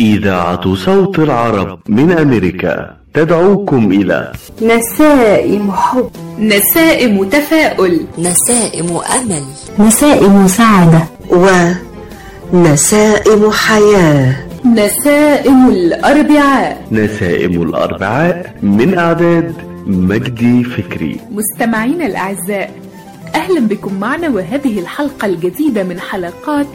إذاعة صوت العرب من أمريكا تدعوكم إلى نسائم حب. نسائم تفاؤل. نسائم أمل. نسائم سعادة. ونسائم حياة. نسائم الأربعاء. نسائم الأربعاء من إعداد مجدي فكري. مستمعينا الأعزاء أهلا بكم معنا وهذه الحلقة الجديدة من حلقات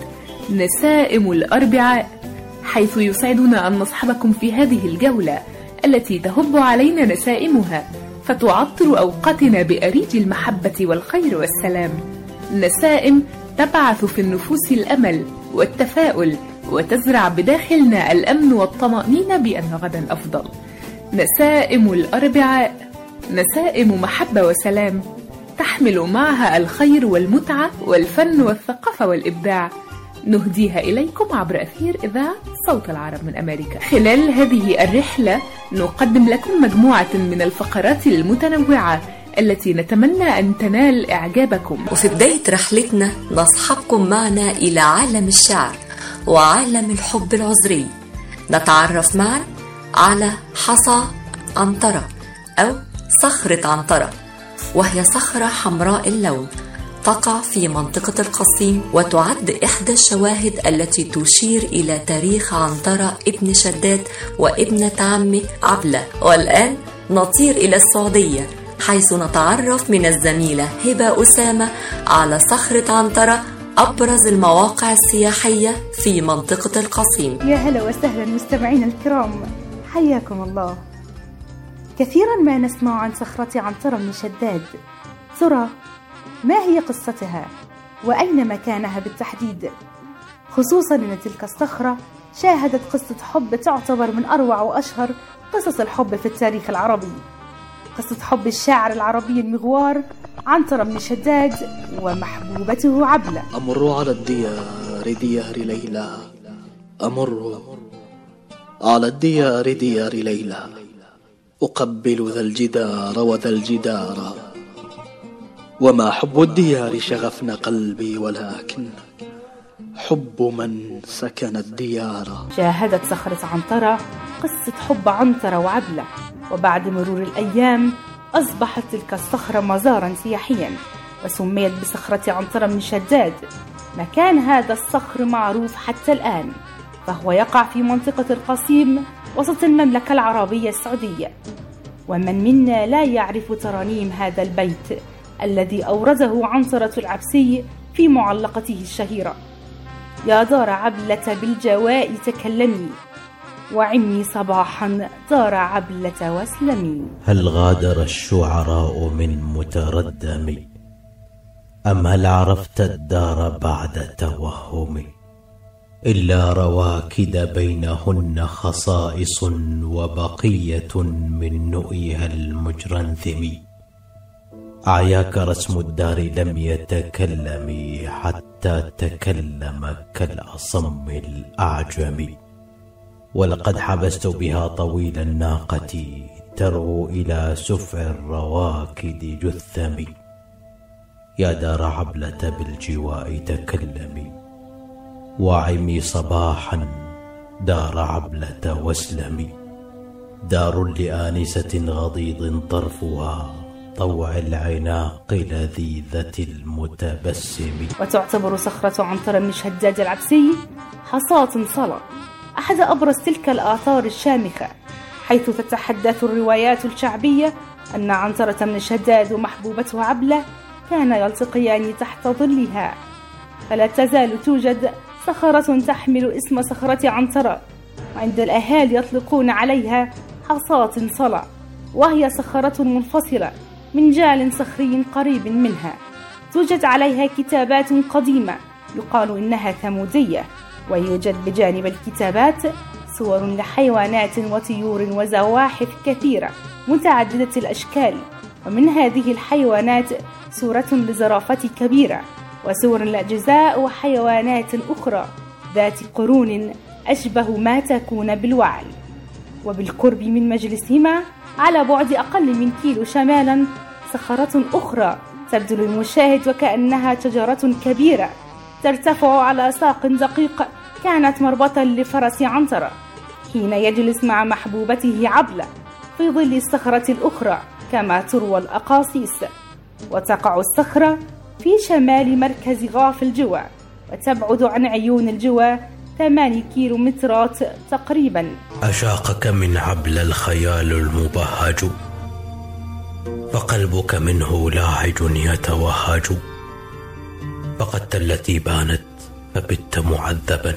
نسائم الأربعاء. حيث يسعدنا أن نصحبكم في هذه الجولة التي تهب علينا نسائمها فتعطر أوقاتنا بأريج المحبة والخير والسلام. نسائم تبعث في النفوس الأمل والتفاؤل وتزرع بداخلنا الأمن والطمأنينة بأن غدا أفضل. نسائم الأربعاء نسائم محبة وسلام تحمل معها الخير والمتعة والفن والثقافة والإبداع. نهديها إليكم عبر أثير إذاعة صوت العرب من أمريكا. خلال هذه الرحلة نقدم لكم مجموعة من الفقرات المتنوعة التي نتمنى أن تنال إعجابكم. وفي بداية رحلتنا نصحبكم معنا إلى عالم الشعر وعالم الحب العذري. نتعرف معا على حصى عنترة أو صخرة عنترة وهي صخرة حمراء اللون. تقع في منطقة القصيم وتعد إحدى الشواهد التي تشير إلى تاريخ عنترة ابن شداد وابنة عمه عبلة. والآن نطير إلى السعودية حيث نتعرف من الزميلة هبة أسامة على صخرة عنترة أبرز المواقع السياحية في منطقة القصيم. يا هلا وسهلا مستمعينا الكرام. حياكم الله. كثيرا ما نسمع عن صخرة عنترة من شداد. ترى ما هي قصتها؟ وأين مكانها بالتحديد؟ خصوصا أن تلك الصخرة شاهدت قصة حب تعتبر من أروع وأشهر قصص الحب في التاريخ العربي. قصة حب الشاعر العربي المغوار عنتر بن شداد ومحبوبته عبلة. أمر على الديار ديار ليلى. أمر على الديار ديار ليلى. أقبل ذا الجدار وذا الجدار. وما حب الديار شغفن قلبي ولكن حب من سكن الديار. شاهدت صخرة عنترة قصة حب عنترة وعبلة وبعد مرور الأيام أصبحت تلك الصخرة مزارا سياحيا وسميت بصخرة عنترة من شداد. مكان هذا الصخر معروف حتى الآن فهو يقع في منطقة القصيم وسط المملكة العربية السعودية. ومن منا لا يعرف ترانيم هذا البيت الذي أورده عنصرة العبسي في معلقته الشهيرة. يا دار عبلة بالجواء تكلمي وعمي صباحا دار عبلة واسلمي. هل غادر الشعراء من متردم؟ أم هل عرفت الدار بعد توهم؟ إلا رواكد بينهن خصائص وبقية من نؤيها المجرنثم. أعياك رسم الدار لم يتكلم حتى تكلم كالأصم الأعجم. ولقد حبست بها طويل الناقة ترغو إلى سفع الرواكد جثم. يا دار عبلة بالجواء تكلمي وعمي صباحا دار عبلة واسلمي دار لآنسة غضيض طرفها طوع العناق لذيذة المتبسم. وتعتبر صخرة عنتر بن شداد العبسي حصاة صلى أحد أبرز تلك الآثار الشامخة حيث تتحدث الروايات الشعبية أن عنترة بن شداد ومحبوبته عبلة كانا يلتقيان تحت ظلها. فلا تزال توجد صخرة تحمل اسم صخرة عنترة وعند الأهالي يطلقون عليها حصاة صلى وهي صخرة منفصلة. من جال صخري قريب منها. توجد عليها كتابات قديمة. يقال إنها ثمودية. ويوجد بجانب الكتابات صور لحيوانات وطيور وزواحف كثيرة متعددة الأشكال. ومن هذه الحيوانات صورة لزرافة كبيرة وصور لأجزاء وحيوانات أخرى ذات قرون أشبه ما تكون بالوعل وبالقرب من مجلسهما على بعد أقل من كيلو شمالا صخرة أخرى تبدو للمشاهد وكأنها شجرة كبيرة ترتفع على ساق دقيق كانت مربطا لفرس عنترة حين يجلس مع محبوبته عبلة في ظل الصخرة الأخرى كما تروى الأقاصيص وتقع الصخرة في شمال مركز غاف الجوى وتبعد عن عيون الجوى ثماني كيلومترات تقريبا. أشاقك من عبل الخيال المبهج. فقلبك منه لاعج يتوهج. فقدت التي بانت فبت معذبا.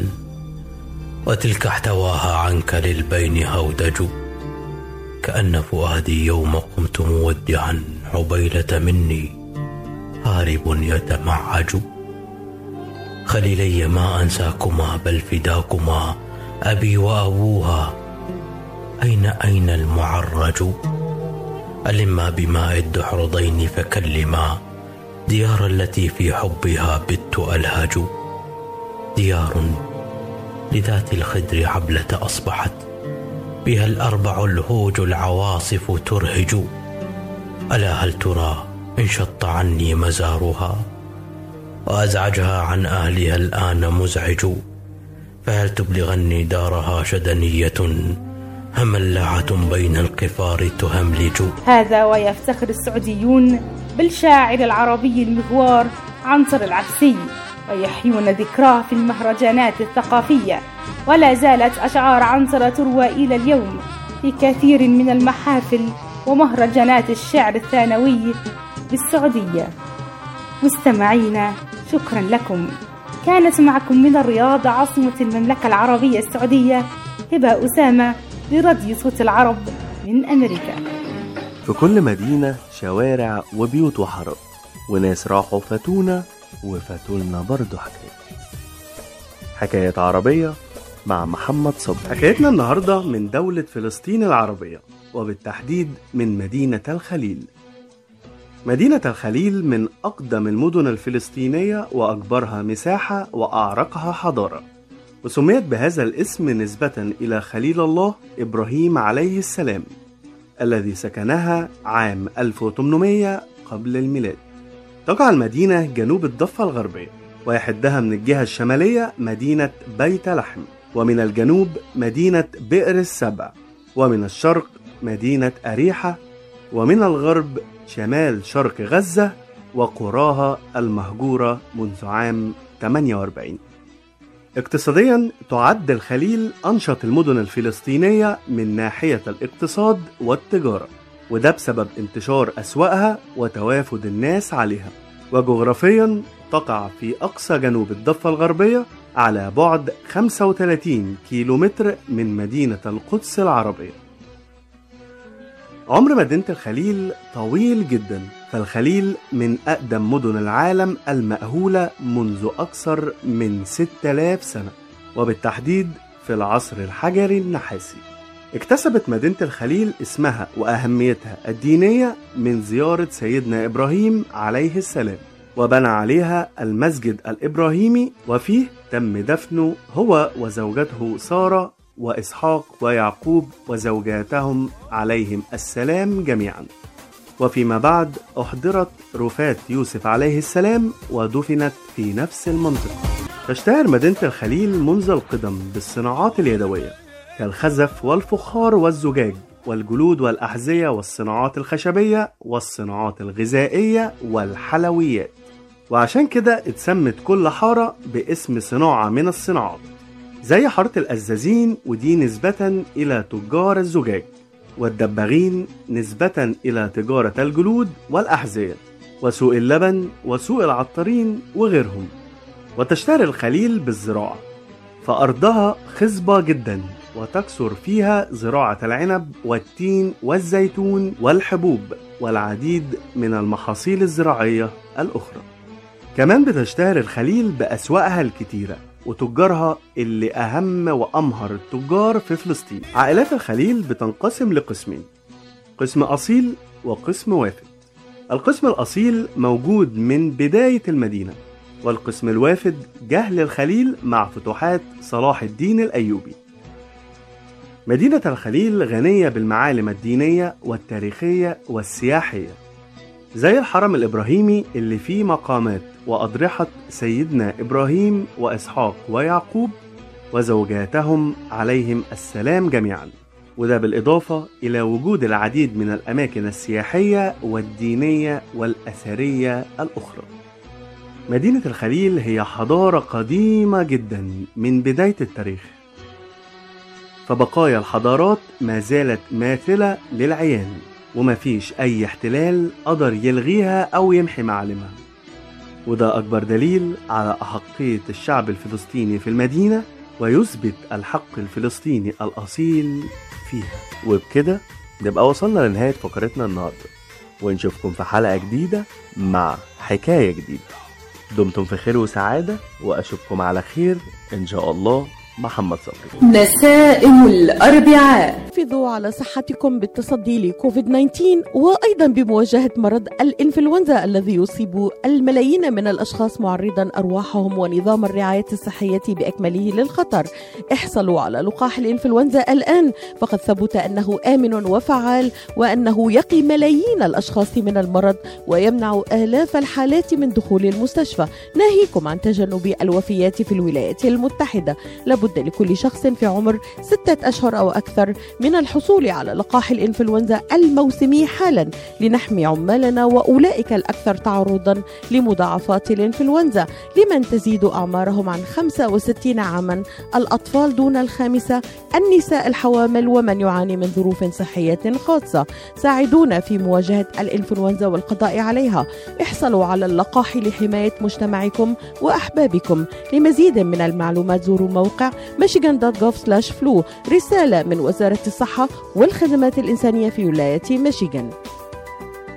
وتلك احتواها عنك للبين هودج. كأن فؤادي يوم قمت مودعا عبيلة مني. هارب يتمعج. خليلي ما أنساكما بل فداكما. أبي وأبوها. أين أين المعرج؟ ألما بماء الدحرضين فكلما. ديار التي في حبها بت ألهج. ديار لذات الخدر عبلة أصبحت. بها الأربع الهوج العواصف ترهج. ألا هل ترى انشط عني مزارها؟ وأزعجها عن أهلها الآن مزعج. فهل تبلغني دارها شدنية؟ هملاعة بين القفار تهملج. هذا ويفتخر السعوديون بالشاعر العربي المغوار عنتر العبسي ويحيون ذكراه في المهرجانات الثقافية. ولا زالت أشعار عنتر تروى إلى اليوم في كثير من المحافل ومهرجانات الشعر الثانوي بالسعودية. مستمعينا شكرا لكم. كانت معكم من الرياض عاصمة المملكة العربية السعودية هبة أسامة لراديو صوت العرب من أمريكا. في كل مدينة شوارع وبيوت وحارات وناس راحوا فاتونا وفاتولنا برضه حكاية حكاية عربية مع محمد صبري. حكايتنا النهاردة من دولة فلسطين العربية وبالتحديد من مدينة الخليل. مدينة الخليل من أقدم المدن الفلسطينية وأكبرها مساحة وأعرقها حضارة وسميت بهذا الاسم نسبة إلى خليل الله إبراهيم عليه السلام الذي سكنها عام 1800 قبل الميلاد. تقع المدينة جنوب الضفة الغربية ويحدها من الجهة الشمالية مدينة بيت لحم ومن الجنوب مدينة بئر السبع ومن الشرق مدينة أريحة ومن الغرب شمال شرق غزة وقراها المهجورة منذ عام 48 اقتصاديا تعد الخليل أنشط المدن الفلسطينية من ناحية الاقتصاد والتجارة وده بسبب انتشار أسواقها وتوافد الناس عليها. وجغرافيا تقع في أقصى جنوب الضفة الغربية على بعد 35 كيلومتر من مدينة القدس العربية. عمر مدينة الخليل طويل جدا فالخليل من أقدم مدن العالم المأهولة منذ أكثر من 6000 سنة وبالتحديد في العصر الحجري النحاسي. اكتسبت مدينة الخليل اسمها وأهميتها الدينية من زيارة سيدنا إبراهيم عليه السلام وبنى عليها المسجد الإبراهيمي وفيه تم دفنه هو وزوجته سارة وإسحاق ويعقوب وزوجاتهم عليهم السلام جميعا. وفيما بعد أحضرت رفاة يوسف عليه السلام ودفنت في نفس المنطقة. تشتهر مدينة الخليل منذ القدم بالصناعات اليدوية كالخزف والفخار والزجاج والجلود والأحذية والصناعات الخشبية والصناعات الغذائية والحلويات. وعشان كده اتسمت كل حارة باسم صناعة من الصناعات. زي حارة الأزازين ودي نسبة إلى تجار الزجاج والدباغين نسبة إلى تجارة الجلود والأحذية وسوق اللبن وسوق العطارين وغيرهم. وتشتهر الخليل بالزراعة فأرضها خصبة جدا وتكثر فيها زراعة العنب والتين والزيتون والحبوب والعديد من المحاصيل الزراعية الأخرى. كمان بتشتهر الخليل بأسواقها الكتيرة وتجارها اللي أهم وأمهر التجار في فلسطين. عائلات الخليل بتنقسم لقسمين قسم أصيل وقسم وافد. القسم الأصيل موجود من بداية المدينة والقسم الوافد جهل الخليل مع فتوحات صلاح الدين الأيوبي. مدينة الخليل غنية بالمعالم الدينية والتاريخية والسياحية زي الحرم الإبراهيمي اللي فيه مقامات وأضرحة سيدنا إبراهيم وإسحاق ويعقوب وزوجاتهم عليهم السلام جميعا. وده بالإضافة إلى وجود العديد من الأماكن السياحية والدينية والأثرية الأخرى. مدينة الخليل هي حضارة قديمة جدا من بداية التاريخ. فبقايا الحضارات ما زالت ماثلة للعيان ومفيش أي احتلال قدر يلغيها أو يمحي معالمها. وده أكبر دليل على أحقية الشعب الفلسطيني في المدينة ويثبت الحق الفلسطيني الأصيل فيها. وبكده نبقى وصلنا لنهاية فقرتنا النهاردة ونشوفكم في حلقة جديدة مع حكاية جديدة. دمتم في خير وسعادة وأشوفكم على خير إن شاء الله. محمد صبري نسائم الأربعاء حافظوا على صحتكم بالتصدي لكوفيد 19 وأيضا بمواجهة مرض الإنفلونزا الذي يصيب الملايين من الأشخاص معرضا أرواحهم ونظام الرعاية الصحية بأكمله للخطر. احصلوا على لقاح الإنفلونزا الآن فقد ثبت أنه آمن وفعال وأنه يقي ملايين الأشخاص من المرض ويمنع آلاف الحالات من دخول المستشفى، ناهيكم عن تجنب الوفيات في الولايات المتحدة. لابد لكل شخص في عمر ستة أشهر أو أكثر من الحصول على لقاح الإنفلونزا الموسمي حالا لنحمي عمالنا وأولئك الأكثر تعرضا لمضاعفات الإنفلونزا لمن تزيد أعمارهم عن 65 عاما. الأطفال دون الخامسة النساء الحوامل ومن يعاني من ظروف صحية خاصة ساعدونا في مواجهة الإنفلونزا والقضاء عليها. احصلوا على اللقاح لحماية مجتمعكم وأحبابكم. لمزيد من المعلومات زوروا موقع michigan.gov/flu رسالة من وزارة الصحة والخدمات الإنسانية في ولاية ميشيغان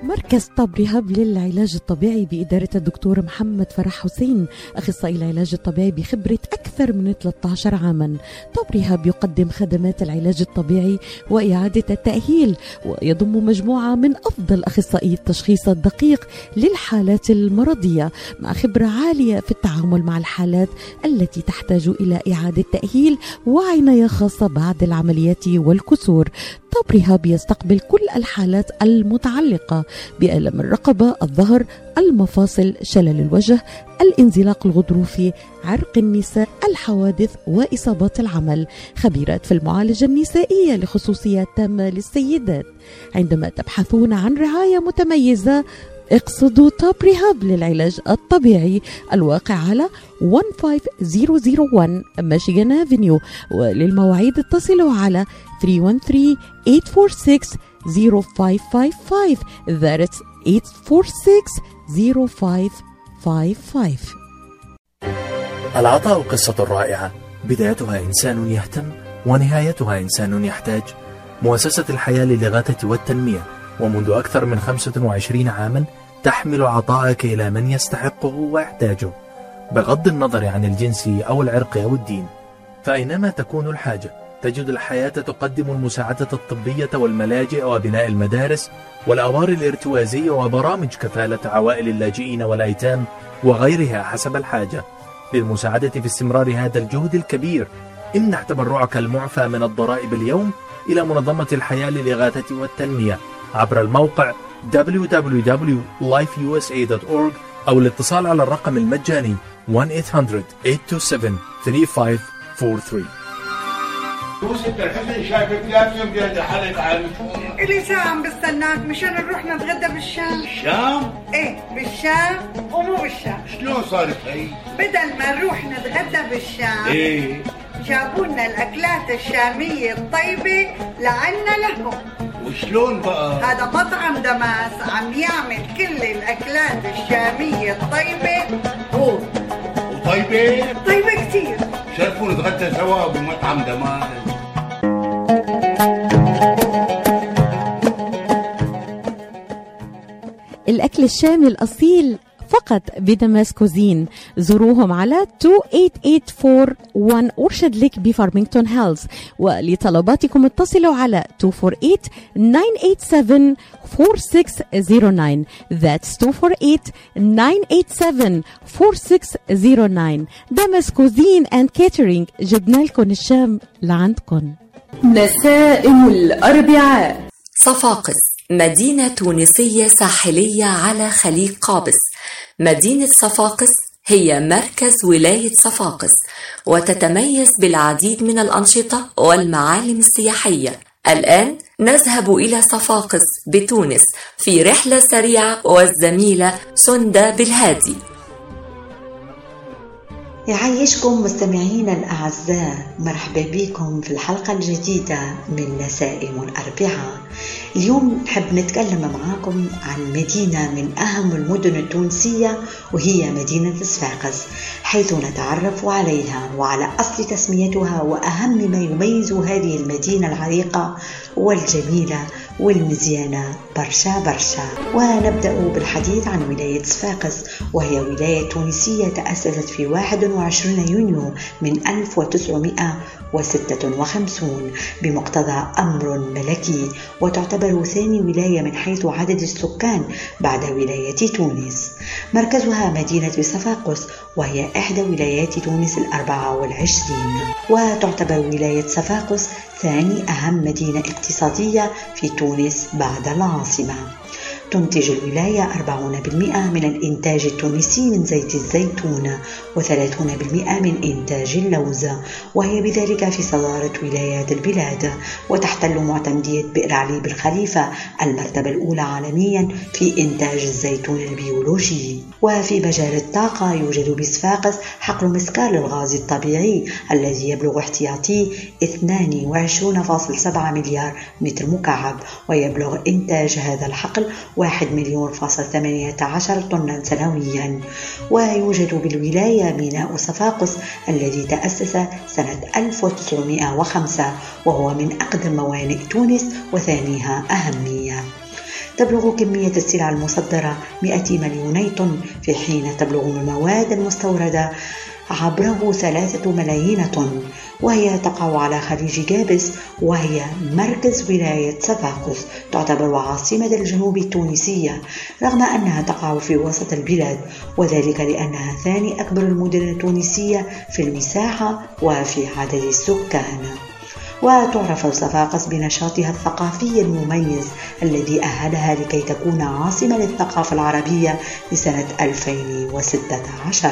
مركز طب رهاب للعلاج الطبيعي بإدارة الدكتور محمد فرح حسين أخصائي العلاج الطبيعي بخبرة أكثر من 13 عاما. طب رهاب يقدم خدمات العلاج الطبيعي وإعادة التأهيل ويضم مجموعة من أفضل أخصائي التشخيص الدقيق للحالات المرضية مع خبرة عالية في التعامل مع الحالات التي تحتاج إلى إعادة تأهيل وعناية خاصة بعد العمليات والكسور. رهاب يستقبل كل الحالات المتعلقة بألم الرقبة الظهر المفاصل شلل الوجه الانزلاق الغضروفي عرق النساء الحوادث وإصابات العمل. خبيرات في المعالجة النسائية لخصوصيات تامة للسيدات. عندما تبحثون عن رعاية متميزة اقصدوا توب ريهاب للعلاج الطبيعي الواقع على 15001 ميشيغان افنيو وللمواعيد اتصلوا على 313 846 0555 that's 846 0555 العطاء قصة رائعة. بدايتها إنسان يهتم ونهايتها إنسان يحتاج. مؤسسة الحياة للإغاثة والتنمية. ومنذ أكثر من 25 عاما تحمل عطاءك إلى من يستحقه ويحتاجه. بغض النظر عن الجنس أو العرق أو الدين فأينما تكون الحاجة؟ تجد الحياة تقدم المساعدة الطبية والملاجئ وبناء المدارس والأوار الارتوازية وبرامج كفالة عوائل اللاجئين والأيتام وغيرها حسب الحاجة. للمساعدة في استمرار هذا الجهد الكبير امنح تبرعك المعفى من الضرائب اليوم إلى منظمة الحياة للإغاثة والتنمية. عبر الموقع www.lifeusa.org أو الاتصال على الرقم المجاني 1-800-827-3543 الحسن شايفك لابسه بجد حلق على إلي ساعة عم بستناك. مشان نروح نتغدى بالشام. الشام؟ إيه بالشام. ومو بالشام. شلون صارت هي؟ بدل ما نروح نتغدى بالشام إيه. جابوا لنا الأكلات الشامية الطيبة لعنا لهم. وشلون بقى؟ هذا مطعم دماس عم يعمل كل الأكلات الشامية الطيبة. هو وطيبة؟ طيبة كتير. شرفوا نتغدى سوا بمطعم دماس. الأكل الشامي الأصيل فقط بدماس cuisine. زوروهم على 28841 Orchard Lake ب Farmington Hills. ولطلباتكم اتصلوا على 248-987-4609 That's 248-987-4609 دماس cuisine and catering جبنا لكم الشام لعندكم. نسائم الأربعاء. صفاقس مدينة تونسية ساحلية على خليج قابس. مدينة صفاقس هي مركز ولاية صفاقس وتتميز بالعديد من الأنشطة والمعالم السياحية. الآن نذهب إلى صفاقس بتونس في رحلة سريعة والزميلة سندى بالهادي. يعيشكم مستمعينا الأعزاء. مرحبا بكم في الحلقة الجديدة من نسائم الأربعاء. اليوم نحب نتكلم معاكم عن مدينة من أهم المدن التونسية وهي مدينة صفاقس حيث نتعرف عليها وعلى أصل تسميتها وأهم ما يميز هذه المدينة العريقة والجميلة والمزيانة برشا برشا. ونبدأ بالحديث عن ولاية صفاقس وهي ولاية تونسية تأسست في 21 يونيو من 1956 بمقتضى أمر ملكي وتعتبر ثاني ولاية من حيث عدد السكان بعد ولاية تونس. مركزها مدينة صفاقس وهي إحدى ولايات تونس الأربعة والعشرين. وتعتبر ولاية صفاقس ثاني أهم مدينة اقتصادية في تونس بعد العاصمة. تنتج الولاية 40% من الإنتاج التونسي من زيت الزيتون و30% من إنتاج اللوز. وهي بذلك في صدارة ولايات البلاد. وتحتل معتمدية بئر علي بالخليفة المرتبة الأولى عالميا في إنتاج الزيتون البيولوجي. وفي مجال الطاقة يوجد بصفاقس حقل مسكار للغاز الطبيعي الذي يبلغ احتياطي 22.7 مليار متر مكعب ويبلغ إنتاج هذا الحقل واحد مليون فاصل ثمانية عشر طنا سنويا. ويوجد بالولاية ميناء صفاقس الذي تأسس سنة 1905 وهو من أقدم موانئ تونس وثانيها أهمية. تبلغ كمية السلع المصدرة 200 مليوني طن في حين تبلغ المواد المستوردة عبره ثلاثة ملايين طن وهي تقع على خليج جابس وهي مركز ولاية صفاقس تعتبر عاصمة الجنوب التونسية رغم أنها تقع في وسط البلاد وذلك لأنها ثاني أكبر المدن التونسية في المساحة وفي عدد السكان. وتعرف صفاقس بنشاطها الثقافي المميز الذي أهلها لكي تكون عاصمة للثقافة العربية لسنة 2016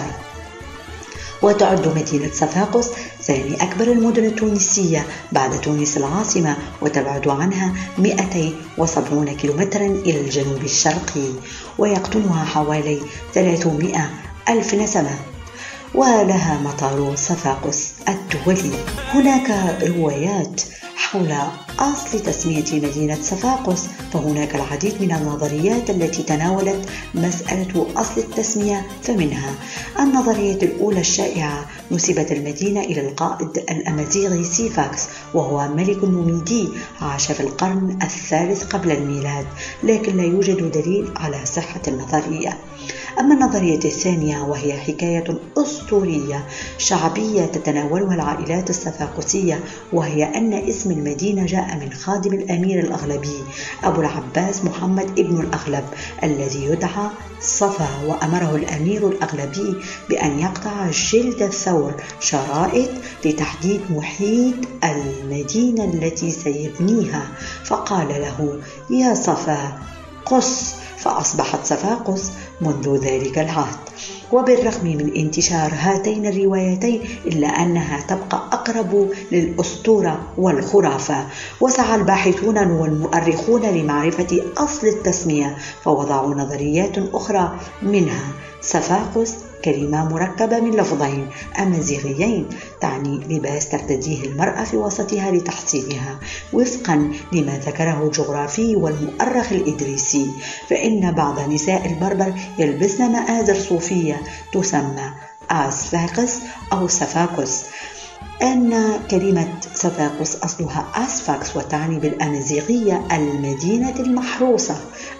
وتعد مدينة صفاقس ثاني أكبر المدن التونسية بعد تونس العاصمة وتبعد عنها 270 كيلومترا إلى الجنوب الشرقي ويقطنها حوالي 300 ألف نسمة. ولها مطار صفاقس الدولي. هناك روايات حول أصل تسمية مدينة صفاقس فهناك العديد من النظريات التي تناولت مسألة أصل التسمية فمنها النظرية الأولى الشائعة نسبت المدينة إلى القائد الأمازيغي سيفاكس وهو ملك نوميدي عاش في القرن الثالث قبل الميلاد لكن لا يوجد دليل على صحة النظرية. أما النظرية الثانية وهي حكاية أسطورية شعبية تتناولها العائلات الصفاقسية وهي أن اسم المدينة جاء من خادم الأمير الأغلبي أبو العباس محمد ابن الأغلب الذي يدعى صفا وأمره الأمير الأغلبي بأن يقطع جلد الثور شرائط لتحديد محيط المدينة التي سيبنيها. فقال له يا صفا قص فأصبحت صفاقس منذ ذلك العهد. وبالرغم من انتشار هاتين الروايتين إلا أنها تبقى أقرب للأسطورة والخرافة وسعى الباحثون والمؤرخون لمعرفة أصل التسمية فوضعوا نظريات أخرى منها صفاقس كلمة مركبة من لفظين أمازيغيين تعني لباس ترتديه المرأة في وسطها لتحصينها. وفقا لما ذكره الجغرافي والمؤرخ الإدريسي فإن بعض نساء البربر يلبسن مآزر صوفية تسمى آسفاقس أو سفاكس أن كلمة صفاقس أصلها أسفاكس وتعني بالأمازيغية المدينة المحروسة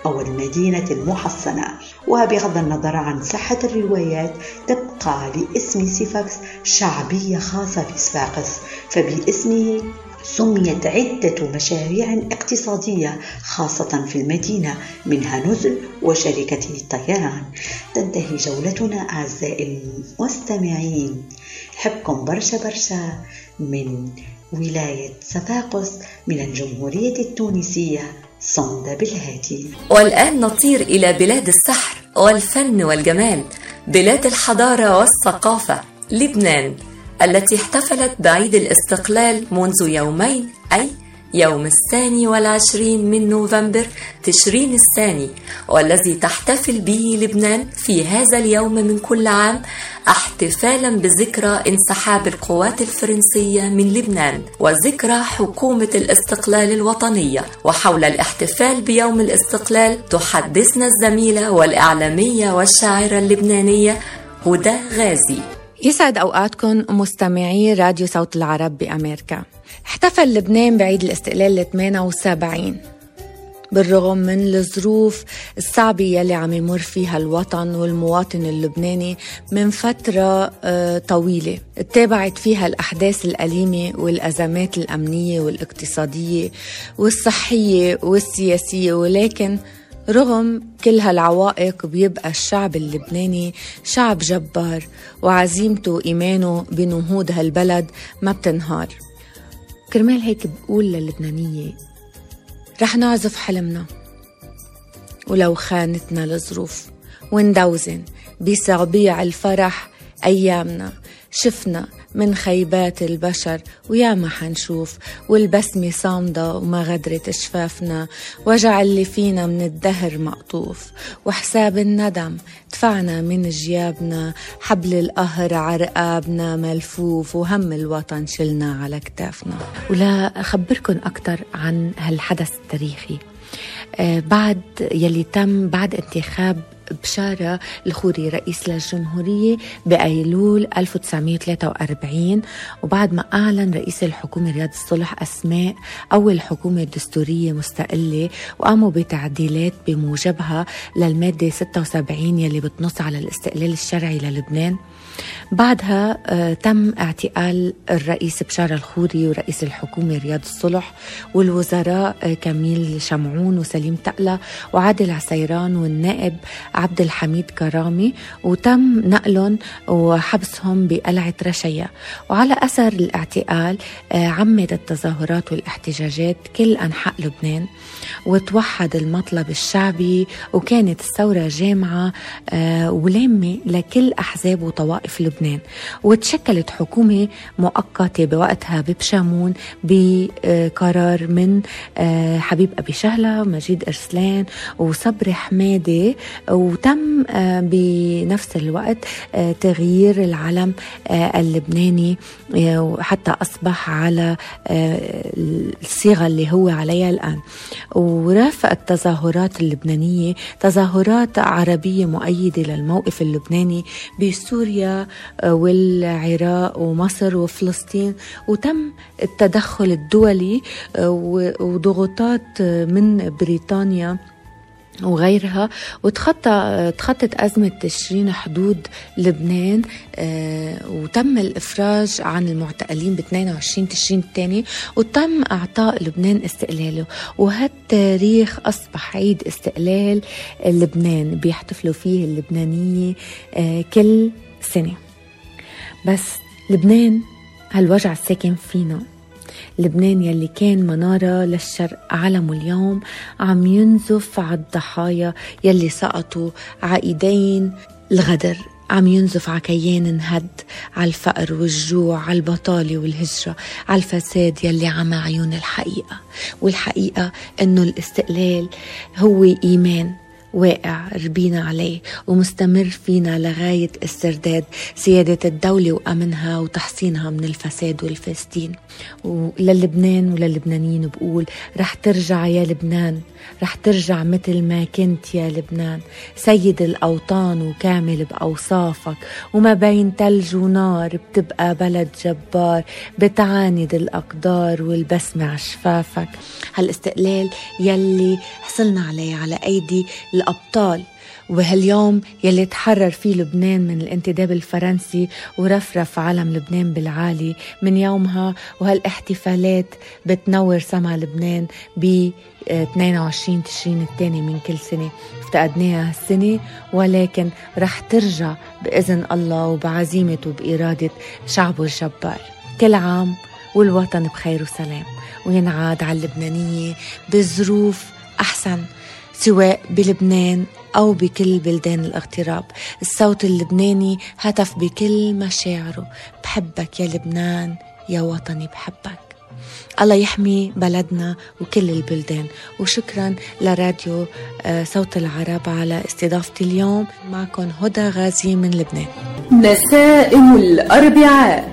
أو المدينة المحصنة. وبغض النظر عن صحة الروايات تبقى لاسم سفاكس شعبية خاصة في صفاقس فباسمه سميت عدة مشاريع اقتصادية خاصة في المدينة منها نزل وشركة الطيران تنتهي جولتنا أعزائي المستمعين. حبكم برشا برشا من ولاية صفاقس من الجمهورية التونسية صند بالهادي والآن نطير إلى بلاد السحر والفن والجمال بلاد الحضارة والثقافة لبنان التي احتفلت بعيد الاستقلال منذ يومين أي يوم الثاني والعشرين من نوفمبر تشرين الثاني والذي تحتفل به لبنان في هذا اليوم من كل عام احتفالا بذكرى انسحاب القوات الفرنسية من لبنان وذكرى حكومة الاستقلال الوطنية. وحول الاحتفال بيوم الاستقلال تحدثنا الزميلة والإعلامية والشاعرة اللبنانية هدى غازي. يسعد أوقاتكم مستمعي راديو صوت العرب بأمريكا. احتفل لبنان بعيد الاستقلال ال 78 بالرغم من الظروف الصعبة يلي عم يمر فيها الوطن والمواطن اللبناني من فترة آه، طويلة اتبعت فيها الأحداث الأليمة والأزمات الأمنية والاقتصادية والصحية والسياسية ولكن رغم كل هالعوائق بيبقى الشعب اللبناني شعب جبار وعزيمته وإيمانه بنهوض هالبلد ما بتنهار. كرمال هيك بقول للبنانية رح نعزف حلمنا. ولو خانتنا الظروف وندوزن بصعبيع الفرح أيامنا شفنا من خيبات البشر ويا ما حنشوف. والبسمة صامدة وما غدرت شفافنا. وجع اللي فينا من الدهر مقطوف. وحساب الندم دفعنا من جيابنا. حبل القهر عرقابنا ملفوف. وهم الوطن شلنا على كتافنا. ولا أخبركن أكثر عن هالحدث التاريخي. آه، بعد يلي تم بعد انتخاب بشارة الخوري رئيس للجمهورية بأيلول 1943 وبعد ما أعلن رئيس الحكومة رياض الصلح أسماء أول حكومة دستورية مستقلة وقاموا بتعديلات بموجبها للمادة 76 يلي بتنص على الاستقلال الشرعي للبنان. بعدها آه، تم اعتقال الرئيس بشار الخوري ورئيس الحكومة رياض الصلح والوزراء آه، كميل شمعون وسليم تقلة وعادل عسيران والنائب عبد الحميد كرامي وتم نقلهم وحبسهم بقلعة رشيا وعلى أثر الاعتقال آه، عمت التظاهرات والاحتجاجات كل أنحاء لبنان. وتوحد المطلب الشعبي وكانت الثورة جامعة ولامة لكل أحزاب وطوائف لبنان. وتشكلت حكومة مؤقتة بوقتها ببشامون بقرار من آه، حبيب أبي شهلة مجيد أرسلان وصبري حمادي وتم آه، بنفس الوقت آه، تغيير العلم اللبناني حتى أصبح على الصيغة اللي هو عليها الآن. ورافق التظاهرات اللبنانية تظاهرات عربية مؤيدة للموقف اللبناني بسوريا والعراق ومصر وفلسطين. وتم التدخل الدولي آه، وضغوطات من بريطانيا وغيرها وتخطى تخطت أزمة تشرين حدود لبنان آه وتم الإفراج عن المعتقلين ب 22 تشرين الثاني وتم إعطاء لبنان استقلاله. وهالتاريخ أصبح عيد استقلال لبنان بيحتفلوا فيه اللبنانية آه كل سنة. بس لبنان هالوجع الساكن فينا. لبنان يلي كان منارة للشرق علمه اليوم عم ينزف على الضحايا يلي سقطوا عايدين الغدر. عم ينزف على كيان انهد على الفقر والجوع على البطالة والهجرة على الفساد يلي عمى عيون الحقيقة. والحقيقة إنه الاستقلال هو إيمان. واقع ربينا عليه ومستمر فينا لغاية استرداد سيادة الدولة وأمنها وتحصينها من الفساد والفاسدين وللبنان وللبنانيين بقول رح ترجع يا لبنان. رح ترجع مثل ما كنت يا لبنان. سيد الأوطان وكامل بأوصافك وما بين تلج ونار بتبقى بلد جبار بتعاند الأقدار والبسمة على شفافك هالاستقلال يلي حصلنا عليه على أيدي الأبطال وهاليوم يلي تحرر فيه لبنان من الانتداب الفرنسي ورفرف علم لبنان بالعالي من يومها وهالاحتفالات بتنور سما لبنان ب 22 تشرين الثاني من كل سنة. افتقدناها هالسنة ولكن رح ترجع بإذن الله وبعزيمة وبإرادة شعبه الجبار. كل عام والوطن بخير وسلام. وينعاد على اللبنانية بظروف أحسن سواء بلبنان أو بكل بلدان الاغتراب. الصوت اللبناني هتف بكل مشاعره. بحبك يا لبنان يا وطني بحبك. الله يحمي بلدنا وكل البلدان. وشكرا لراديو آه، صوت العرب على استضافتي اليوم. معكم هدى غازي من لبنان. نسائم الأربعاء.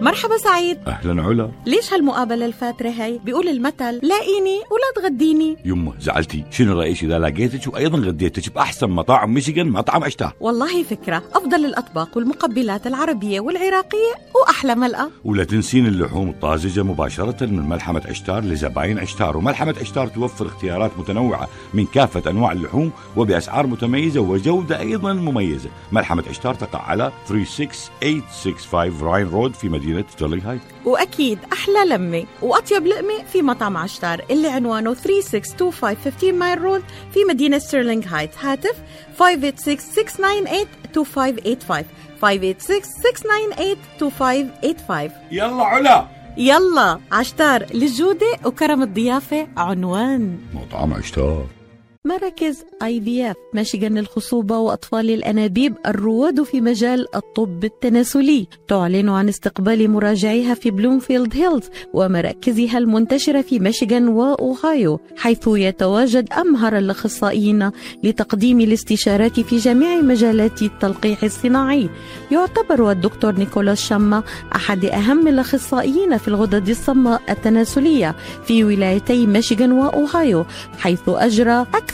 مرحبا سعيد. أهلا علا. ليش هالمقابلة الفاترة هي بيقول المثل لاقيني ولا تغديني. يمه زعلتي. شنو رأيك إذا لقيتك وأيضا غديتك بأحسن مطاعم ميشيغان مطعم اشتاه والله فكرة. أفضل الأطباق والمقبلات العربية والعراقية وأحلى ملقا ولا تنسين اللحوم الطازجة مباشرة من ملحمة عشتار لزباين عشتار. وملحمة عشتار توفر اختيارات متنوعة من كافة أنواع اللحوم وبأسعار متميزة وجودة أيضا مميزة. ملحمة عشتار تقع على 36865 Ryan Road في مدينة ستيرلينغ هايت وأكيد أحلى لمة. وأطيب لقمة في مطعم عشتار اللي عنوانه 3625 15 Mile Road في مدينة ستيرلينغ هايتس. هاتف 586-698-2585 586-698-2585 يلا علا. يلا عشتار للجودة وكرم الضيافة عنوان. مطعم عشتار. مراكز IVF ميشيغان للخصوبة وأطفال الأنابيب الرواد في مجال الطب التناسلي. تعلن عن استقبال مراجعيها في بلومفيلد هيلز ومراكزها المنتشرة في ميشيغان وأوهايو حيث يتواجد أمهر الأخصائيين لتقديم الاستشارات في جميع مجالات التلقيح الصناعي. يعتبر الدكتور نيكولاس شما أحد أهم الأخصائيين في الغدد الصماء التناسلية في ولايتي ميشيغان وأوهايو حيث أجرى أكثر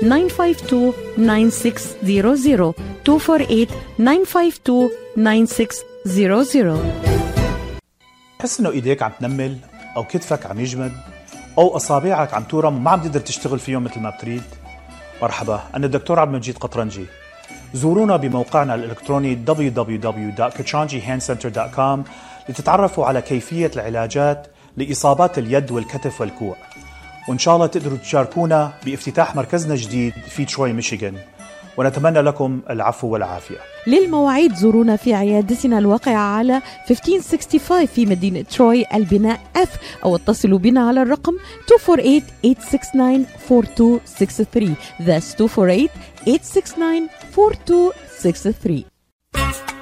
952 9600 248 952 9600 تحس إنه إيديك عم تنمل أو كتفك عم يجمد أو أصابعك عم تورم وما عم تقدر تشتغل فيهم مثل ما بتريد؟ مرحبا أنا الدكتور عبد المجيد قطرنجي. زورونا بموقعنا الإلكتروني www.kachanjihandcenter.com لتتعرفوا على كيفية العلاجات لإصابات اليد والكتف والكوع. وإن شاء الله تقدروا تشاركونا بافتتاح مركزنا الجديد في تروي ميشيغان. ونتمنى لكم العفو والعافية. للمواعيد زورونا في عيادتنا الواقعة على 1565 في مدينة تروي البناء F أو اتصلوا بنا على الرقم 248-869-4263 That's 248-869-4263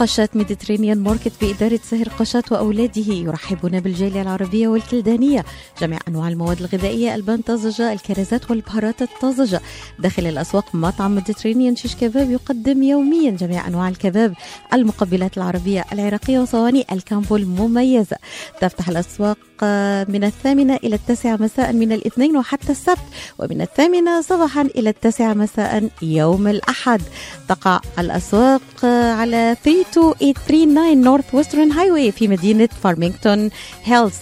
قشات Mediterranean Market بإدارة سهر قشات وأولاده. يرحبون بالجالية العربية والكلدانية. جميع أنواع المواد الغذائية البان طازجة الكرزات والبهارات الطازجة. داخل الأسواق مطعم Mediterranean شيش كباب يقدم يوميا جميع أنواع الكباب. المقبلات العربية العراقية وصواني ال combo المميزة تفتح الأسواق من الثامنة إلى التاسعة مساء من الاثنين وحتى السبت ومن الثامنة صباحا إلى التاسعة مساء يوم الأحد. تقع الأسواق على 32839 Northwestern Highway في مدينة فارمينغتون هيلز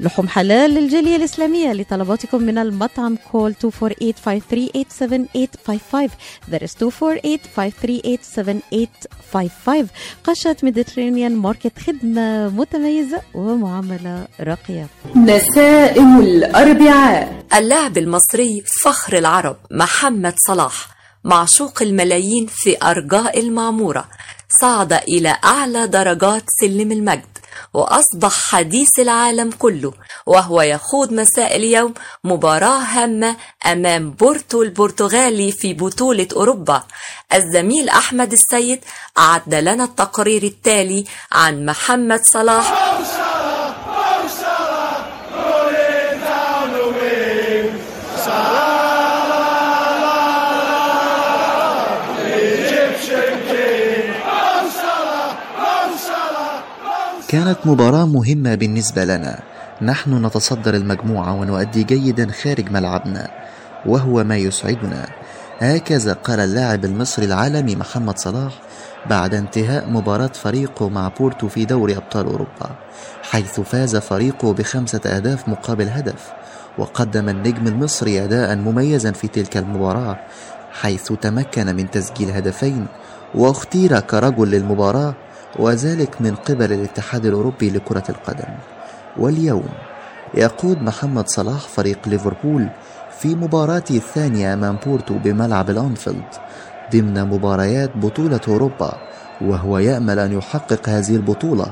لحوم حلال للجالية الإسلامية لطلباتكم من المطعم call 248-538-7855 that is 248-538-7855 قشة Mediterranean Market خدمة متميزة ومعاملة راقية نسائم الأربعاء اللاعب المصري فخر العرب محمد صلاح معشوق الملايين في أرجاء المعمورة صعد إلى أعلى درجات سلم المجد وأصبح حديث العالم كله وهو يخوض مساء اليوم مباراة هامة أمام بورتو البرتغالي في بطولة أوروبا. الزميل أحمد السيد أعد لنا التقرير التالي عن محمد صلاح. كانت مباراة مهمة بالنسبة لنا. نحن نتصدر المجموعة ونؤدي جيدا خارج ملعبنا وهو ما يسعدنا. هكذا قال اللاعب المصري العالمي محمد صلاح بعد انتهاء مباراة فريقه مع بورتو في دوري أبطال أوروبا حيث فاز فريقه بخمسة أهداف مقابل هدف وقدم النجم المصري أداء مميزا في تلك المباراة حيث تمكن من تسجيل هدفين واختير كرجل للمباراة وذلك من قبل الاتحاد الأوروبي لكرة القدم. واليوم يقود محمد صلاح فريق ليفربول في مباراته الثانية أمام بورتو بملعب الأنفيلد ضمن مباريات بطولة أوروبا وهو يأمل أن يحقق هذه البطولة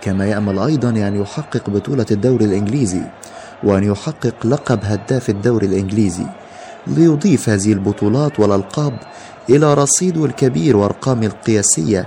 كما يأمل أيضا أن يحقق بطولة الدوري الإنجليزي وأن يحقق لقب هداف الدوري الإنجليزي. ليضيف هذه البطولات والألقاب إلى رصيده الكبير وأرقام القياسية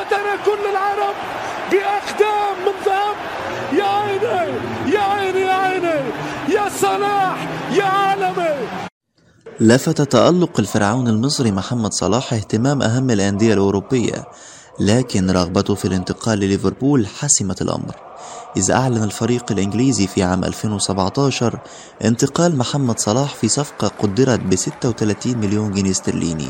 فتن كل العرب بأقدام من ذهب. يا عيني يا عيني يا عيني. يا صلاح يا عالمي. لفت تألق الفرعون المصري محمد صلاح اهتمام أهم الأندية الأوروبية لكن رغبته في الانتقال لليفربول حسمت الأمر. إذ أعلن الفريق الإنجليزي في عام 2017 انتقال محمد صلاح في صفقة قدرت ب 36 مليون جنيه استرليني.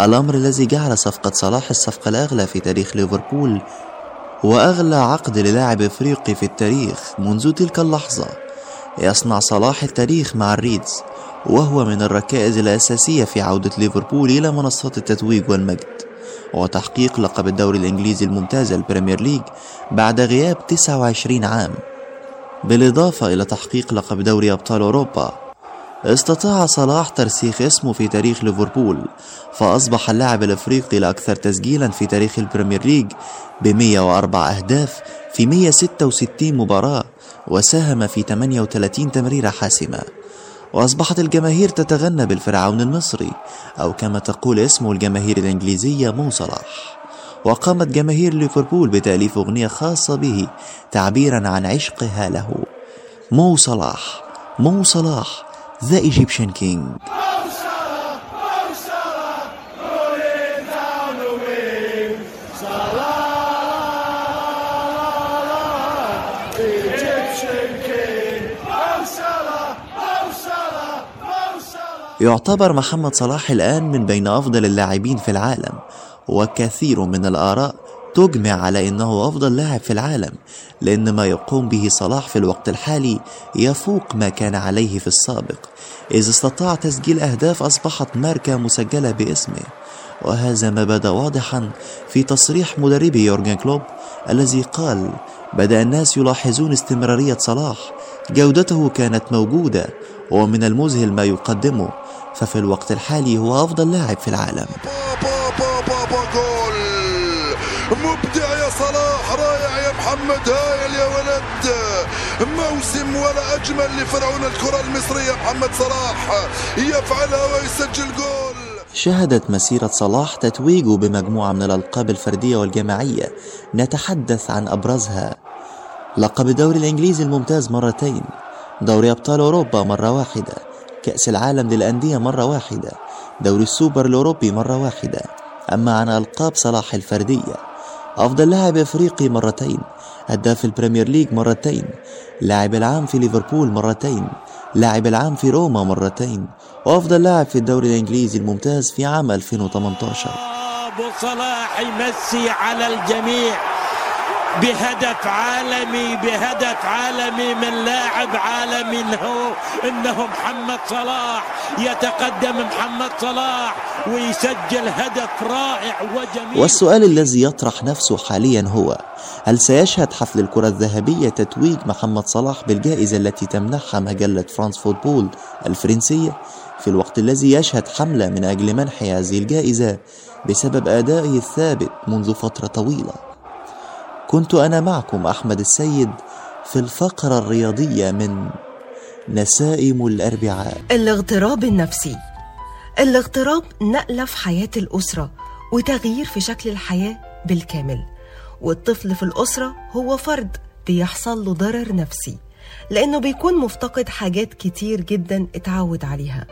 الأمر الذي جعل صفقة صلاح الصفقة الأغلى في تاريخ ليفربول وأغلى عقد للاعب إفريقي في التاريخ منذ تلك اللحظة. يصنع صلاح التاريخ مع الريدز وهو من الركائز الأساسية في عودة ليفربول إلى منصات التتويج والمجد. وتحقيق لقب الدوري الإنجليزي الممتاز البريمير ليج بعد غياب 29 عام. بالإضافة إلى تحقيق لقب دوري أبطال أوروبا استطاع صلاح ترسيخ اسمه في تاريخ ليفربول فأصبح اللاعب الأفريقي الأكثر تسجيلا في تاريخ البريمير ليج ب 104 أهداف في 166 مباراة وساهم في 38 تمريرة حاسمة. وأصبحت الجماهير تتغنى بالفرعون المصري أو كما تقول اسمه الجماهير الإنجليزية مو صلاح. وقامت جماهير ليفربول بتأليف أغنية خاصة به تعبيرا عن عشقها له. مو صلاح مو صلاح. The Egyptian King. يعتبر محمد صلاح الآن من بين أفضل اللاعبين في العالم وكثير من الآراء تجمع على أنه أفضل لاعب في العالم لأن ما يقوم به صلاح في الوقت الحالي يفوق ما كان عليه في السابق. إذ استطاع تسجيل أهداف أصبحت ماركة مسجلة باسمه. وهذا ما بدا واضحا في تصريح مدربه يورجن كلوب الذي قال بدأ الناس يلاحظون استمرارية صلاح جودته كانت موجودة ومن المذهل ما يقدمه ففي الوقت الحالي هو أفضل لاعب في العالم. صلاح رائع يا محمد هايل يا ولد. موسم ولا أجمل لفرعون الكرة المصرية محمد صلاح. يفعلها ويسجل جول. شهدت مسيرة صلاح تتويجه بمجموعة من الألقاب الفردية والجماعية. نتحدث عن أبرزها. لقب الدوري الإنجليزي الممتاز مرتين. دوري أبطال أوروبا مرة واحدة. كأس العالم للأندية مرة واحدة. دوري السوبر الأوروبي مرة واحدة. أما عن ألقاب صلاح الفردية أفضل لاعب إفريقي مرتين هداف البريمير ليج مرتين لاعب العام في ليفربول مرتين لاعب العام في روما مرتين وأفضل لاعب في الدوري الإنجليزي الممتاز في عام 2018 أبو صلاح يمسي على الجميع. بهدف عالمي بهدف عالمي من لاعب عالمي إنه إنه محمد صلاح. يتقدم محمد صلاح ويسجل هدف رائع وجميل. والسؤال الذي يطرح نفسه حاليا هو هل سيشهد حفل الكرة الذهبية تتويج محمد صلاح بالجائزة التي تمنحها مجلة فرانس فوتبول الفرنسية؟ في الوقت الذي يشهد حملة من أجل منح هذه الجائزة بسبب أدائه الثابت منذ فترة طويلة. كنت أنا معكم أحمد السيد في الفقرة الرياضية من نسائم الأربعاء. الاغتراب النفسي. الاغتراب نقلة في حياة الأسرة وتغيير في شكل الحياة بالكامل. والطفل في الأسرة هو فرد بيحصل له ضرر نفسي لأنه بيكون مفتقد حاجات كتير جدا اتعود عليها.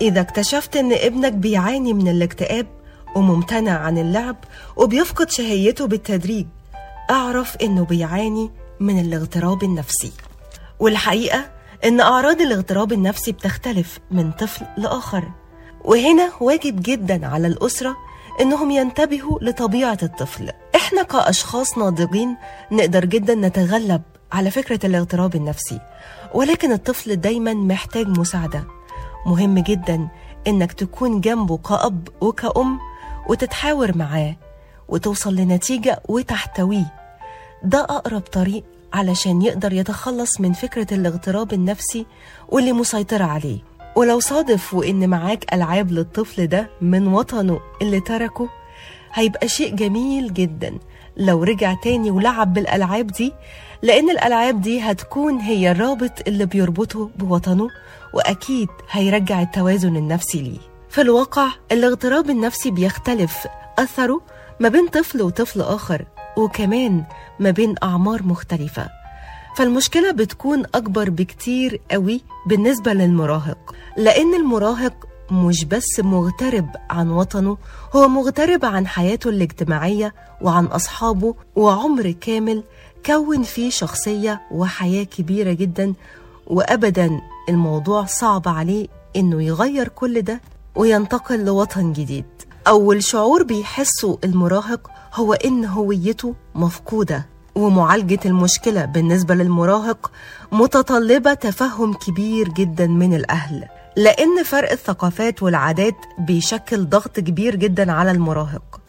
إذا اكتشفت إن ابنك بيعاني من الاكتئاب وممتنع عن اللعب وبيفقد شهيته بالتدريج أعرف إنه بيعاني من الاغتراب النفسي. والحقيقة إن أعراض الاغتراب النفسي بتختلف من طفل لآخر. وهنا واجب جدا على الأسرة إنهم ينتبهوا لطبيعة الطفل. إحنا كأشخاص ناضجين نقدر جدا نتغلب على فكرة الاغتراب النفسي. ولكن الطفل دايما محتاج مساعدة. مهم جدا إنك تكون جنبه كأب وكأم وتتحاور معاه وتوصل لنتيجة وتحتويه. ده أقرب طريق علشان يقدر يتخلص من فكرة الاغتراب النفسي واللي مسيطرة عليه. ولو صادف وإن معاك ألعاب للطفل ده من وطنه اللي تركه هيبقى شيء جميل جدا. لو رجع تاني ولعب بالألعاب دي لأن الألعاب دي هتكون هي الرابط اللي بيربطه بوطنه وأكيد هيرجع التوازن النفسي ليه. في الواقع الاغتراب النفسي بيختلف أثره ما بين طفل وطفل آخر. وكمان ما بين أعمار مختلفة. فالمشكلة بتكون أكبر بكتير قوي بالنسبة للمراهق لأن المراهق مش بس مغترب عن وطنه هو مغترب عن حياته الاجتماعية وعن أصحابه وعمر كامل كون فيه شخصية وحياة كبيرة جدا وأبدا الموضوع صعب عليه إنه يغير كل ده وينتقل لوطن جديد. أول شعور بيحسه المراهق هو إن هويته مفقودة ومعالجة المشكلة بالنسبة للمراهق متطلبة تفهم كبير جدا من الأهل لأن فرق الثقافات والعادات بيشكل ضغط كبير جدا على المراهق.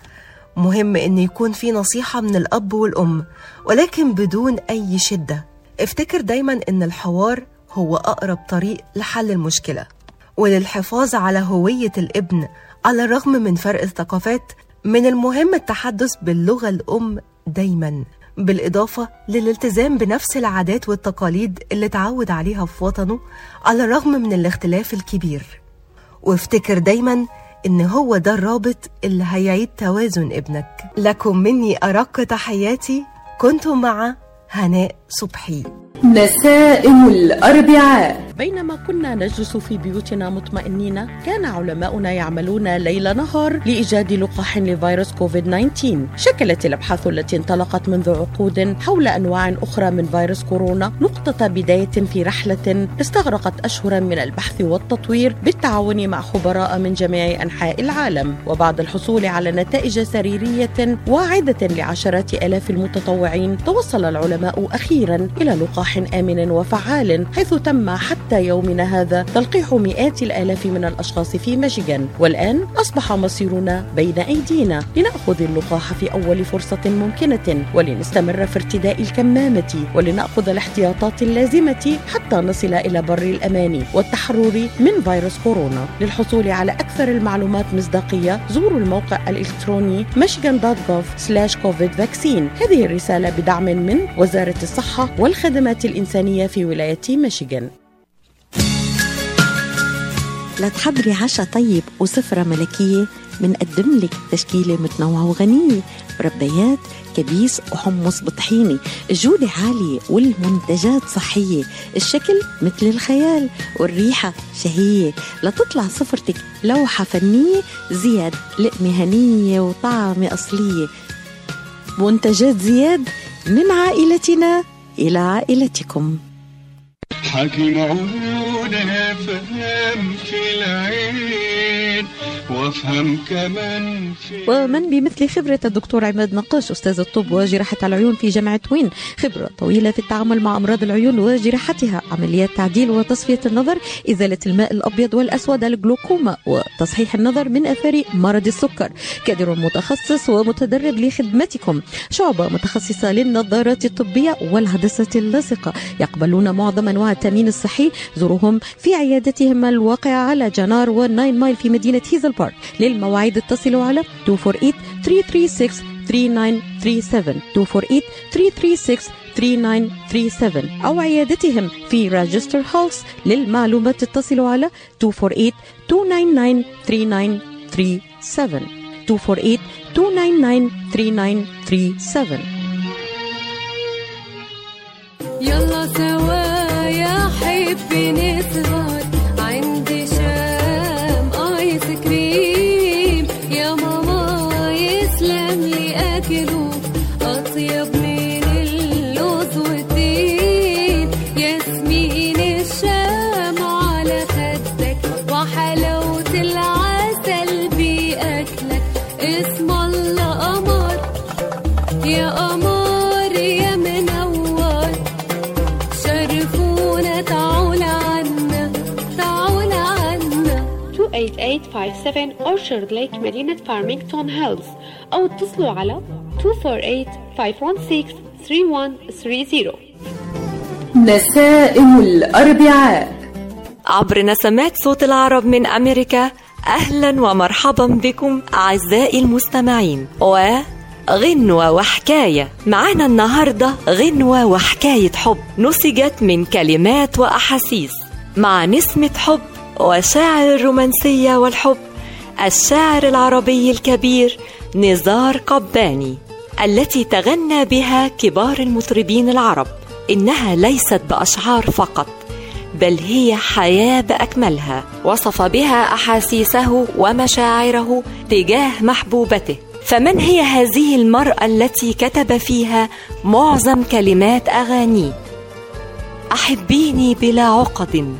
مهم إن يكون في نصيحة من الأب والأم ولكن بدون أي شدة. افتكر دايما إن الحوار هو أقرب طريق لحل المشكلة وللحفاظ على هوية الابن على الرغم من فرق الثقافات من المهم التحدث باللغة الأم دايما بالإضافة للالتزام بنفس العادات والتقاليد اللي تعود عليها في وطنه على الرغم من الاختلاف الكبير. وافتكر دايما إن هو ده الرابط اللي هيعيد توازن ابنك. لكم مني أرق تحياتي كنتم مع هناء. صبحي. نسائم الأربعاء. بينما كنا نجلس في بيوتنا مطمئنين كان علماؤنا يعملون ليل نهار لإيجاد لقاح لفيروس كوفيد 19 شكلت الأبحاث التي انطلقت منذ عقود حول أنواع أخرى من فيروس كورونا نقطة بداية في رحلة استغرقت أشهرا من البحث والتطوير بالتعاون مع خبراء من جميع أنحاء العالم. وبعد الحصول على نتائج سريرية واعدة لعشرات آلاف المتطوعين توصل العلماء أخيرا إلى لقاح آمن وفعال حيث تم حتى يومنا هذا تلقيح مئات الآلاف من الأشخاص في ميشيغان والآن أصبح مصيرنا بين أيدينا لنأخذ اللقاح في أول فرصة ممكنة ولنستمر في ارتداء الكمامة ولنأخذ الاحتياطات اللازمة حتى نصل إلى بر الأمان والتحرر من فيروس كورونا. للحصول على أكثر المعلومات مصداقية زوروا الموقع الإلكتروني michigan.gov/covid vaccine. هذه الرسالة بدعم من وزارة الصحة والخدمات الإنسانية في ولاية ميشيغان. لتحضري عشاء طيب وسفرة ملكية منقدم لك تشكيلة متنوعة وغنية. مربيات كبيس وحمص بطحيني الجودة عالية والمنتجات صحية. الشكل مثل الخيال والريحة شهية. لتطلع سفرتك لوحة فنية زياد لقمة هنية وطعمة أصلية. منتجات زياد من عائلتنا. إلى عائلتكم. حكي معونها فهم في العين. وافهم كمان ومن بمثل خبرة الدكتور عماد نقاش أستاذ الطب وجراحة العيون في جامعة وين؟ خبرة طويلة في التعامل مع أمراض العيون وجراحتها عمليات تعديل وتصفية النظر إزالة الماء الأبيض والأسود الجلوكوما وتصحيح النظر من أثار مرض السكر. كادر متخصص ومتدرب لخدمتكم. شعبة متخصصة للنظارات الطبية والهندسة اللاصقة. يقبلون معظم أنواع التأمين الصحي. زوروهم في عيادتهم الواقعة على جنار والناين مايل في مدينة هيزل بارك. للمواعيد اتصلوا على 248 336 3937 248 336 3937 أو عيادتهم في راجستر هولس للمعلومات اتصلوا على 248 299 3937 248 299 3937 يلا سوا يا حبي نسهر. أطيب من اللوز ياسمين الشام على خدك وحلاوة العسل بأكلك. اسم الله قمر يا قمر يا منور. شرفونا تعول عنا تعول عنا. 28857 Orchard Lake مدينة فارمينغتون هيلز أو اتصلوا على 248-516-3130 نسائم الأربعاء. عبر نسمات صوت العرب من أمريكا أهلا ومرحبا بكم أعزائي المستمعين. وغنوة وحكاية. معانا النهاردة غنوة وحكاية حب. نسجت من كلمات وأحاسيس. مع نسمة حب وشاعر الرومانسية والحب الشاعر العربي الكبير نزار قباني التي تغنى بها كبار المطربين العرب إنها ليست بأشعار فقط بل هي حياة بأكملها وصف بها أحاسيسه ومشاعره تجاه محبوبته. فمن هي هذه المرأة التي كتب فيها معظم كلمات اغانيه أحبيني بلا عقد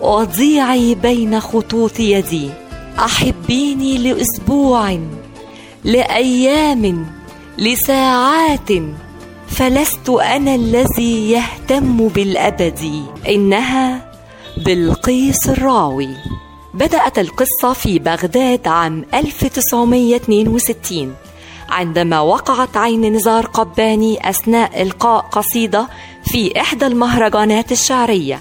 وضيعي بين خطوط يدي. أحبيني لأسبوع. لأيام لساعات فلست أنا الذي يهتم بالأبد. إنها بلقيس الراوي. بدأت القصة في بغداد عام 1962 عندما وقعت عين نزار قباني أثناء إلقاء قصيدة في إحدى المهرجانات الشعرية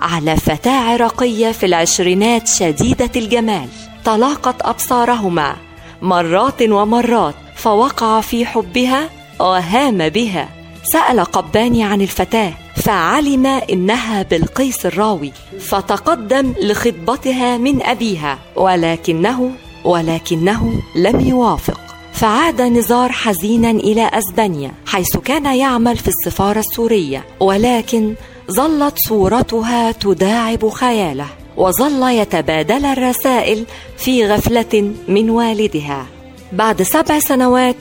على فتاة عراقية في العشرينات شديدة الجمال. تلاقت أبصارهما. مرات ومرات فوقع في حبها وهام بها. سأل قباني عن الفتاة فعلم إنها بلقيس الراوي. فتقدم لخطبتها من أبيها ولكنه ولكنه لم يوافق. فعاد نزار حزينا إلى أسبانيا حيث كان يعمل في السفارة السورية. ولكن ظلت صورتها تداعب خياله. وظل يتبادل الرسائل في غفلة من والدها. بعد سبع سنوات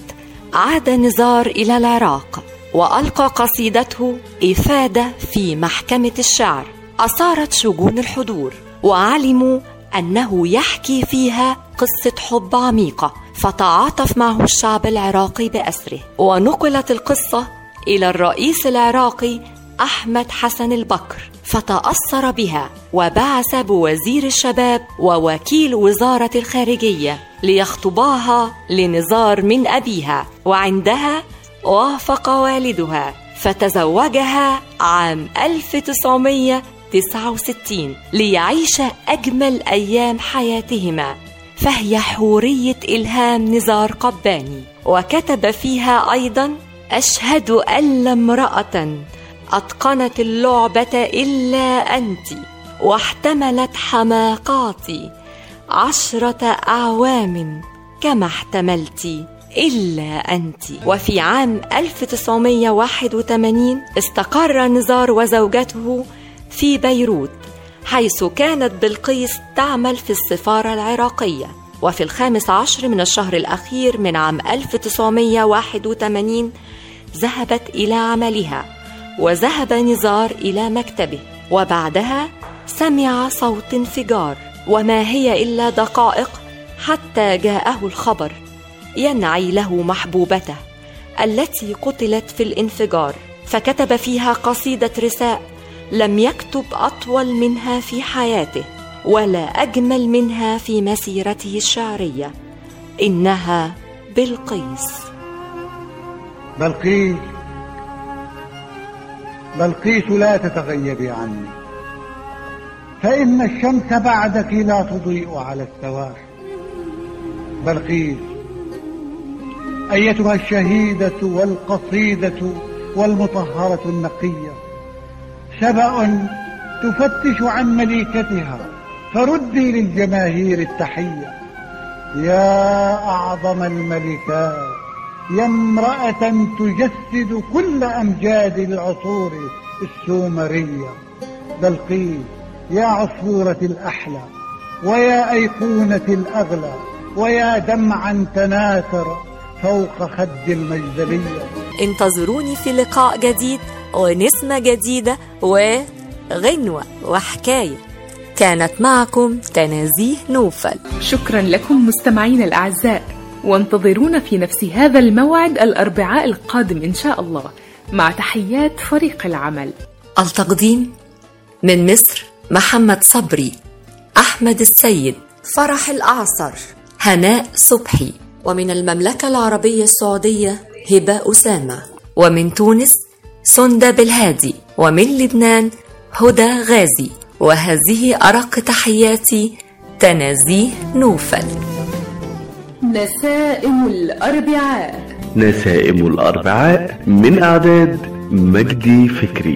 عاد نزار إلى العراق وألقى قصيدته إفادة في محكمة الشعر. أثارت شجون الحضور وعلموا أنه يحكي فيها قصة حب عميقة فتعاطف معه الشعب العراقي بأسره. ونقلت القصة إلى الرئيس العراقي أحمد حسن البكر فتأثر بها وبعث بوزير الشباب ووكيل وزارة الخارجية ليخطباها لنزار من أبيها وعندها وافق والدها فتزوجها عام 1969 ليعيش أجمل أيام حياتهما فهي حورية إلهام نزار قباني وكتب فيها أيضا أشهد أن لا امرأة أتقنت اللعبة إلا أنت واحتملت حماقاتي عشرة أعوام كما احتملت إلا أنت. وفي عام 1981 استقر نزار وزوجته في بيروت حيث كانت بلقيس تعمل في السفارة العراقية. وفي الخامس عشر من الشهر الأخير من عام 1981 ذهبت إلى عملها. وذهب نزار إلى مكتبه وبعدها سمع صوت انفجار وما هي إلا دقائق حتى جاءه الخبر ينعي له محبوبته التي قتلت في الانفجار. فكتب فيها قصيدة رساء لم يكتب أطول منها في حياته ولا أجمل منها في مسيرته الشعرية إنها بلقيس. بلقيس. بلقيس لا تتغيبي عني. فإن الشمس بعدك لا تضيء على السواحل بلقيس أيتها الشهيدة والقصيدة والمطهرة النقية. سبأ تفتش عن مليكتها فردي للجماهير التحية. يا أعظم الملكات يا امرأة تجسد كل أمجاد العصور السومرية. بلقيس يا عصفورة الأحلى ويا أيقونة الأغلى ويا دمعا تناثر فوق خد المجدلية انتظروني في لقاء جديد ونسمة جديدة وغنوة وحكاية. كانت معكم تنازيه نوفل. شكرا لكم مستمعين الأعزاء. وانتظرونا في نفس هذا الموعد الأربعاء القادم إن شاء الله. مع تحيات فريق العمل. التقديم من مصر محمد صبري أحمد السيد فرح الأعصر هناء صبحي. ومن المملكة العربية السعودية هبة أسامة. ومن تونس سندة بالهادي ومن لبنان هدى غازي. وهذه أرق تحياتي تنازيه نوفل. نسائم الأربعاء. نسائم الأربعاء من أعداد مجدي فكري.